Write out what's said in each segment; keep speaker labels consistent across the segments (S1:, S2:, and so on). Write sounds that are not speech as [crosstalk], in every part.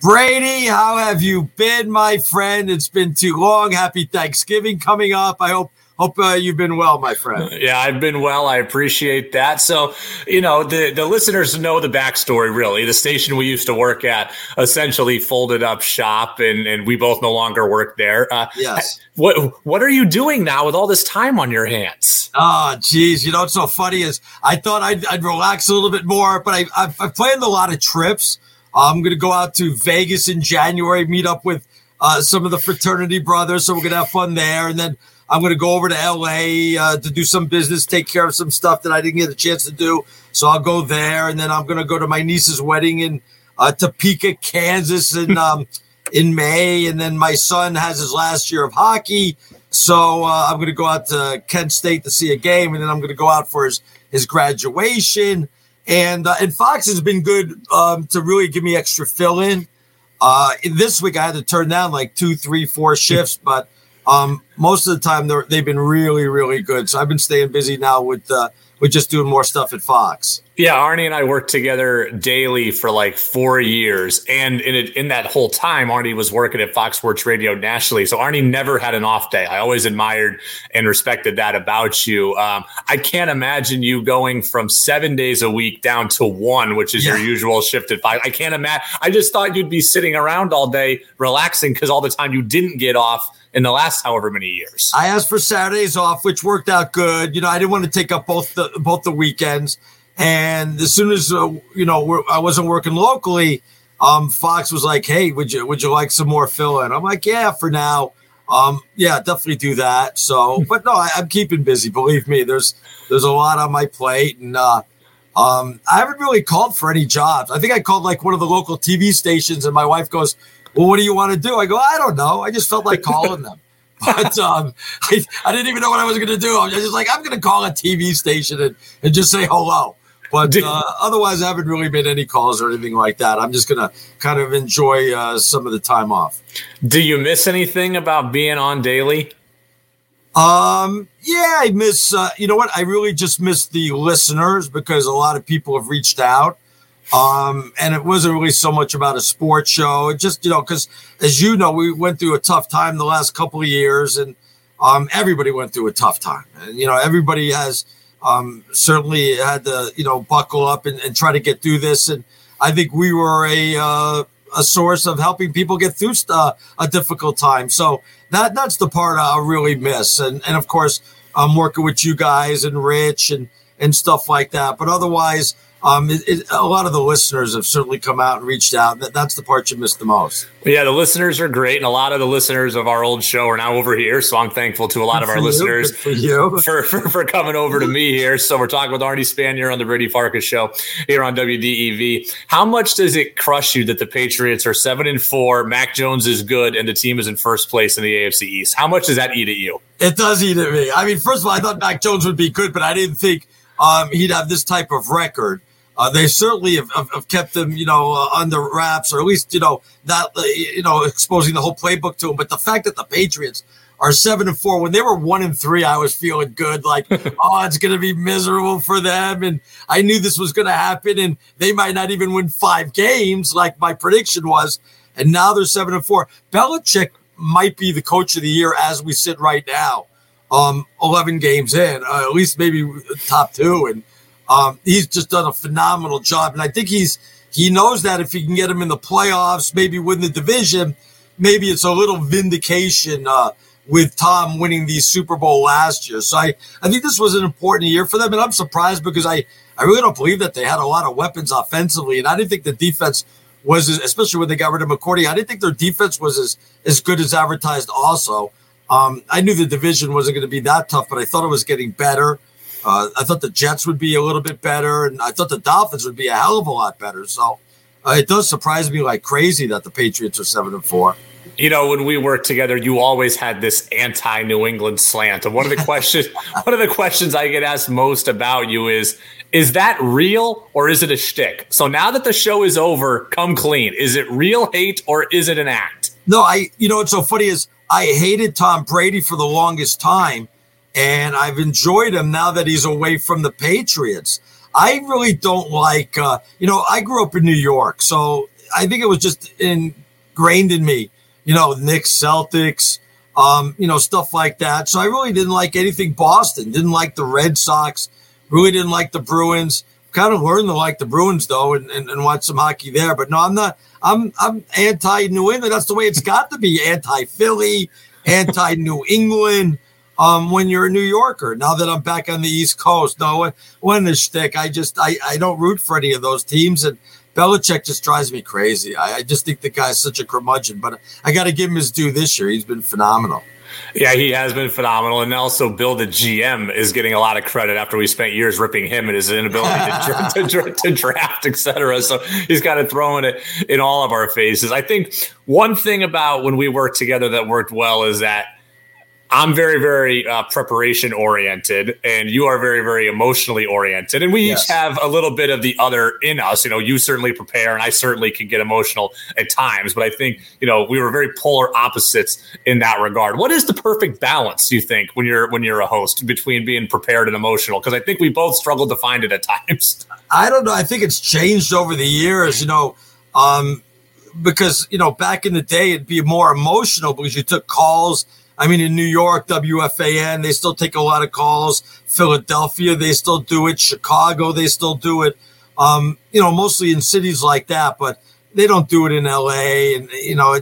S1: Brady, how have you been, my friend? It's been too long. Happy Thanksgiving coming up. I hope hope uh, you've been well, my friend. [laughs]
S2: Yeah, I've been well. I appreciate that. So, you know, the the listeners know the backstory. Really, the station we used to work at essentially folded up shop, and and we both no longer work there.
S1: Uh, yes. [laughs]
S2: What what are you doing now with all this time on your hands?
S1: Oh, geez. You know what's so funny is I thought I'd, I'd relax a little bit more, but I, I've, I've planned a lot of trips. I'm going to go out to Vegas in January, meet up with uh, some of the fraternity brothers. So we're going to have fun there. And then I'm going to go over to LA uh, to do some business, take care of some stuff that I didn't get a chance to do. So I'll go there. And then I'm going to go to my niece's wedding in uh, Topeka, Kansas in, [laughs] um, in May. And then my son has his last year of hockey. So uh, I'm going to go out to Kent State to see a game. And then I'm going to go out for his, his graduation. And uh, and Fox has been good um, to really give me extra fill in. Uh, this week I had to turn down like two, three, four shifts, [laughs] but um, most of the time they've been really, really good. So I've been staying busy now with uh, we're just doing more stuff at Fox.
S2: Yeah, Arnie and I worked together daily for like four years, and in it, in that whole time, Arnie was working at Fox Sports Radio nationally. So Arnie never had an off day. I always admired and respected that about you. Um, I can't imagine you going from seven days a week down to one, which is yeah. your usual shift at five. I can't imagine. I just thought you'd be sitting around all day relaxing because all the time you didn't get off in the last however many years.
S1: I asked for Saturdays off, which worked out good. You know, I didn't want to take up both the both the weekends. And as soon as uh, you know I wasn't working locally, um, Fox was like, "Hey, would you would you like some more fill in?" I'm like, "Yeah, for now." Um, yeah, definitely do that. So, but no, I, am keeping busy. Believe me, there's there's a lot on my plate, and uh, um, I haven't really called for any jobs. I think I called like one of the local TV stations, and my wife goes, well, what do you want to do? I go, I don't know. I just felt like calling them. [laughs] But um, [laughs] I, I didn't even know what I was going to do. I was just like, I'm going to call a TV station and, and just say hello. But uh, otherwise, I haven't really made any calls or anything like that. I'm just going to kind of enjoy uh, some of the time off.
S2: Do you miss anything about being on daily?
S1: Um, yeah, I miss, uh, you know what? I really just miss the listeners because a lot of people have reached out. Um, and it wasn't really so much about a sports show. It just, you know, because as you know, we went through a tough time the last couple of years, and um, everybody went through a tough time. And, you know, everybody has um, certainly had to, you know, buckle up and, and, try to get through this. And I think we were a, uh, a source of helping people get through uh, a difficult time. So that that's the part I really miss. And, and of course, I'm working with you guys and Rich and, and stuff like that. But otherwise, um, it, it, a lot of the listeners have certainly come out and reached out. That, that's the part you missed the most.
S2: Yeah, the listeners are great, and a lot of the listeners of our old show are now over here. So I'm thankful to a lot of our [laughs] listeners
S1: for. [laughs]
S2: For, for, for coming over to me here. So we're talking with Arnie Spanier on the Brady Farkas show here on WDEV. How much does it crush you that the Patriots are seven and four, Mac Jones is good, and the team is in first place in the AFC East? How much does that eat at you?
S1: It does eat at me. I mean, first of all, I thought Mac Jones would be good, but I didn't think um, he'd have this type of record. Uh, they certainly have, have, have, kept them, you know, uh, under wraps, or at least, you know, not, uh, you know, exposing the whole playbook to them. But the fact that the Patriots are seven and four, when they were one and three, I was feeling good, like, [laughs] oh, it's going to be miserable for them, and I knew this was going to happen, and they might not even win five games, like my prediction was. And now they're seven and four. Belichick might be the coach of the year as we sit right now. Um, 11 games in, uh, at least maybe top two. And um, he's just done a phenomenal job, and I think he's he knows that if he can get him in the playoffs, maybe win the division, maybe it's a little vindication uh, with Tom winning the Super Bowl last year. So I, I think this was an important year for them, and I'm surprised because I, I really don't believe that they had a lot of weapons offensively, and I didn't think the defense was, as, especially when they got rid of McCourty, I didn't think their defense was as as good as advertised. Also, um, I knew the division wasn't going to be that tough, but I thought it was getting better. Uh, I thought the Jets would be a little bit better, and I thought the Dolphins would be a hell of a lot better. So uh, it does surprise me like crazy that the Patriots are seven and four.
S2: You know, when we worked together, you always had this anti-New England slant. And one of the [laughs] questions, one of the questions I get asked most about you is, is that real or is it a shtick? So now that the show is over, come clean. Is it real hate or is it an act?
S1: No, I. You know what's so funny is I hated Tom Brady for the longest time and I've enjoyed him now that he's away from the Patriots. I really don't like, uh, you know, I grew up in New York, so I think it was just ingrained in me. You know, Knicks, Celtics, um, you know, stuff like that. So I really didn't like anything Boston. Didn't like the Red Sox. Really didn't like the Bruins. Kind of learned to like the Bruins though, and, and, and watch some hockey there. But no, I'm not. I'm I'm anti New England. That's the way it's got to be. Anti Philly, anti New England. Um, when you're a New Yorker, now that I'm back on the East Coast, no, when the shtick, I just I, I don't root for any of those teams, and Belichick just drives me crazy. I, I just think the guy's such a curmudgeon, but I got to give him his due this year. He's been phenomenal.
S2: Yeah, he has been phenomenal, and also Bill, the GM, is getting a lot of credit after we spent years ripping him and his inability to, [laughs] to, to draft, etc. So he's kind of throwing it in all of our faces. I think one thing about when we worked together that worked well is that I'm very, very uh, preparation oriented, and you are very, very emotionally oriented. And we yes. each have a little bit of the other in us. You know, you certainly prepare, and I certainly can get emotional at times. But I think you know we were very polar opposites in that regard. What is the perfect balance? You think when you're when you're a host between being prepared and emotional? Because I think we both struggled to find it at [laughs] times.
S1: I don't know. I think it's changed over the years. You know. Um, because you know back in the day it'd be more emotional because you took calls I mean, in New York, WFAN, they still take a lot of calls. Philadelphia, they still do it. Chicago, they still do it. Um, you know, mostly in cities like that, but they don't do it in LA and, you know,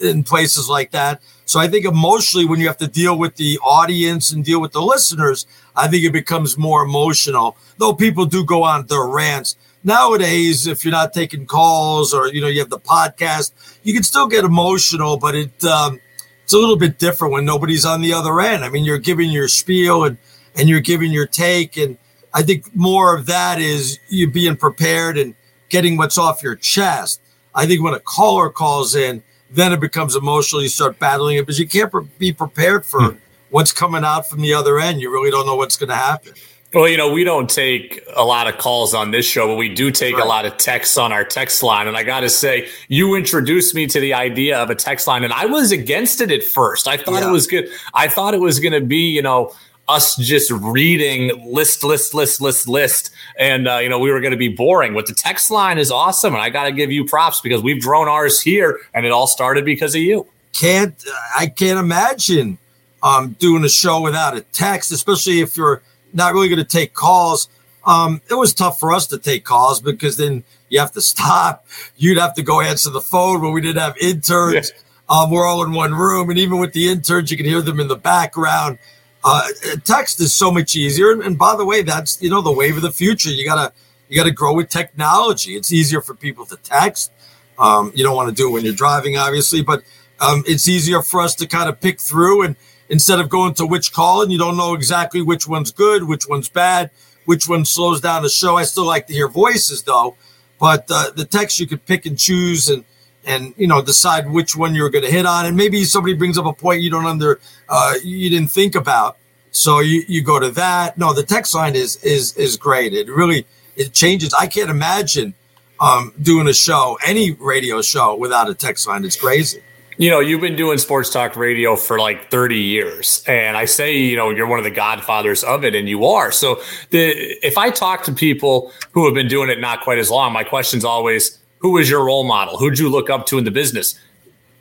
S1: in places like that. So I think emotionally, when you have to deal with the audience and deal with the listeners, I think it becomes more emotional. Though people do go on their rants nowadays, if you're not taking calls or you know you have the podcast, you can still get emotional, but it um, it's a little bit different when nobody's on the other end. I mean, you're giving your spiel and and you're giving your take, and I think more of that is you being prepared and getting what's off your chest. I think when a caller calls in, then it becomes emotional. You start battling it because you can't be prepared for hmm. what's coming out from the other end. You really don't know what's going to happen.
S2: Well, you know, we don't take a lot of calls on this show, but we do take right. a lot of texts on our text line. And I got to say, you introduced me to the idea of a text line, and I was against it at first. I thought yeah. it was good. I thought it was going to be, you know, us just reading list, list, list, list, list, and uh, you know we were going to be boring. But the text line is awesome, and I got to give you props because we've grown ours here, and it all started because of you.
S1: Can't I can't imagine um, doing a show without a text, especially if you're not really going to take calls. Um, it was tough for us to take calls because then you have to stop. You'd have to go answer the phone when we didn't have interns. Yeah. Um, we're all in one room, and even with the interns, you can hear them in the background. Uh, text is so much easier, and, and by the way, that's you know the wave of the future. You gotta you gotta grow with technology. It's easier for people to text. Um, you don't want to do it when you're driving, obviously, but um, it's easier for us to kind of pick through and instead of going to which call and you don't know exactly which one's good, which one's bad, which one slows down the show. I still like to hear voices though, but uh, the text you could pick and choose and and you know decide which one you're going to hit on, and maybe somebody brings up a point you don't under uh, you didn't think about, so you you go to that. No, the text line is is is great. It really it changes. I can't imagine um, doing a show, any radio show, without a text line. It's crazy.
S2: You know, you've been doing sports talk radio for like 30 years. And I say, you know, you're one of the godfathers of it, and you are. So the if I talk to people who have been doing it not quite as long, my question's always, who was your role model? Who'd you look up to in the business?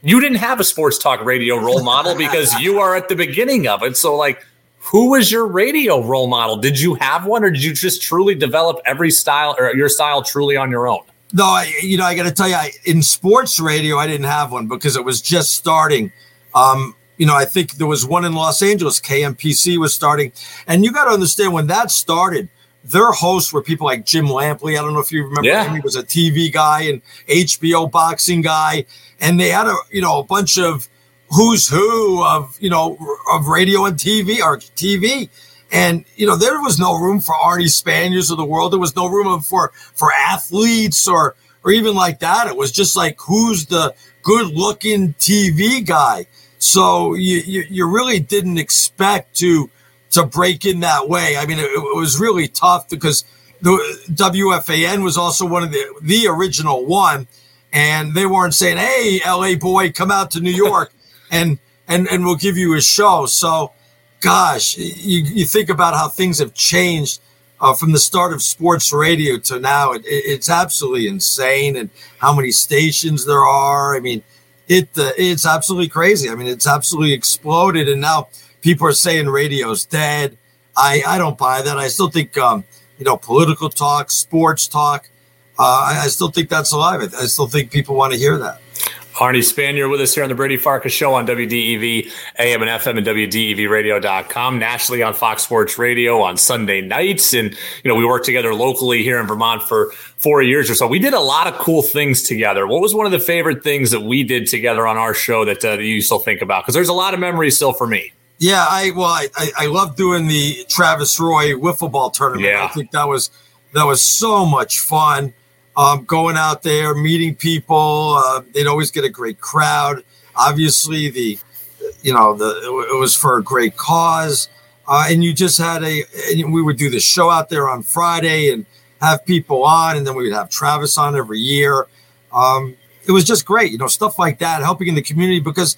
S2: You didn't have a sports talk radio role model [laughs] because you are at the beginning of it. So like who was your radio role model? Did you have one or did you just truly develop every style or your style truly on your own?
S1: No, I, you know, I got to tell you, I, in sports radio, I didn't have one because it was just starting. Um, you know, I think there was one in Los Angeles, KMPC was starting. And you got to understand when that started, their hosts were people like Jim Lampley. I don't know if you remember yeah. him. He was a TV guy and HBO boxing guy. And they had a, you know, a bunch of who's who of, you know, of radio and TV or TV. And you know, there was no room for Arnie Spaniers of the world. There was no room for for athletes or or even like that. It was just like who's the good looking TV guy. So you, you, you really didn't expect to to break in that way. I mean, it, it was really tough because the WFAN was also one of the the original one, and they weren't saying, "Hey, LA boy, come out to New York [laughs] and and and we'll give you a show." So gosh, you, you think about how things have changed. uh, from the start of sports radio to now, it, it's absolutely insane, and how many stations there are. I mean, it uh, it's absolutely crazy. I mean, it's absolutely exploded, and now people are saying radio's dead. I I don't buy that. I still think um, you know political talk, sports talk. Uh, I, I still think that's alive. I, I still think people want to hear that.
S2: Arnie Spanier with us here on the Brady Farkas Show on WDEV, AM and FM, and WDEVradio.com, nationally on Fox Sports Radio on Sunday nights. And, you know, we worked together locally here in Vermont for four years or so. We did a lot of cool things together. What was one of the favorite things that we did together on our show that, uh, you still think about? Because there's a lot of memories still for me.
S1: Yeah, I well, I, I, I love doing the Travis Roy wiffle ball tournament. Yeah. I think that was that was so much fun um, going out there, meeting people. Uh, they'd always get a great crowd. Obviously, the you know the it was for a great cause, uh, and you just had a. we would do the show out there on Friday and have people on, and then we would have Travis on every year. Um, it was just great, you know, stuff like that, helping in the community because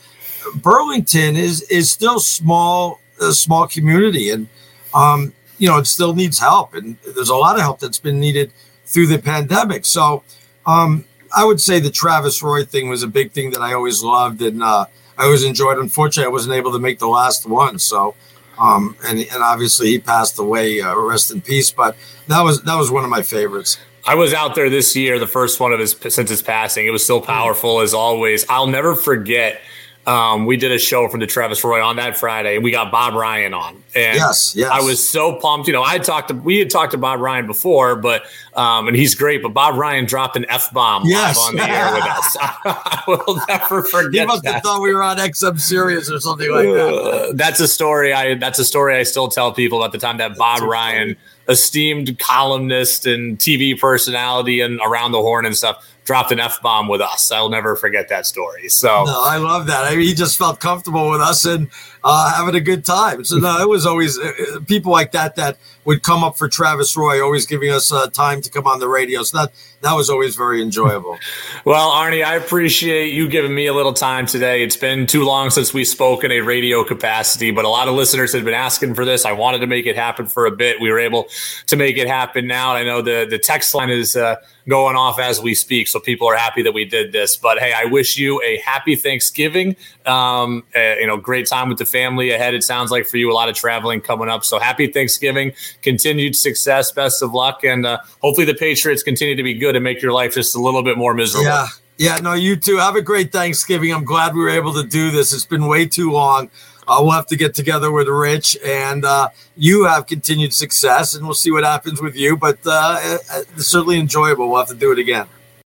S1: Burlington is is still small, a small community, and um, you know it still needs help, and there's a lot of help that's been needed through the pandemic. So um, I would say the Travis Roy thing was a big thing that I always loved and uh, I always enjoyed. Unfortunately, I wasn't able to make the last one. So, um, and and obviously he passed away. Uh, rest in peace. But that was that was one of my favorites.
S2: I was out there this year, the first one of his since his passing. It was still powerful as always. I'll never forget um, we did a show from the Travis Roy on that Friday, and we got Bob Ryan on. And
S1: yes, yes.
S2: I was so pumped. You know, I had talked to we had talked to Bob Ryan before, but um, and he's great. But Bob Ryan dropped an f bomb
S1: yes.
S2: on the air with us. [laughs] I will never forget.
S1: He must
S2: that.
S1: have thought we were on XM Sirius or something like that.
S2: Uh, that's a story. I that's a story I still tell people about the time that Bob Ryan, esteemed columnist and TV personality and around the horn and stuff dropped an F bomb with us. I'll never forget that story. So
S1: no, I love that. I mean, he just felt comfortable with us and uh, having a good time. So no, it was always uh, uh, people like that that would come up for Travis Roy, always giving us uh, time to come on the radio. So that that was always very enjoyable. [laughs]
S2: well, Arnie, I appreciate you giving me a little time today. It's been too long since we spoke in a radio capacity, but a lot of listeners had been asking for this. I wanted to make it happen for a bit. We were able to make it happen now. I know the the text line is uh, going off as we speak, so people are happy that we did this. But hey, I wish you a happy Thanksgiving. Um, uh, you know, great time with the family ahead. It sounds like for you a lot of traveling coming up. So happy Thanksgiving, continued success, best of luck, and uh, hopefully the Patriots continue to be good and make your life just a little bit more miserable.
S1: Yeah. Yeah, no, you too. Have a great Thanksgiving. I'm glad we were able to do this. It's been way too long. Uh, we'll have to get together with Rich, and uh, you have continued success, and we'll see what happens with you. But uh, uh certainly enjoyable. We'll have to do it again.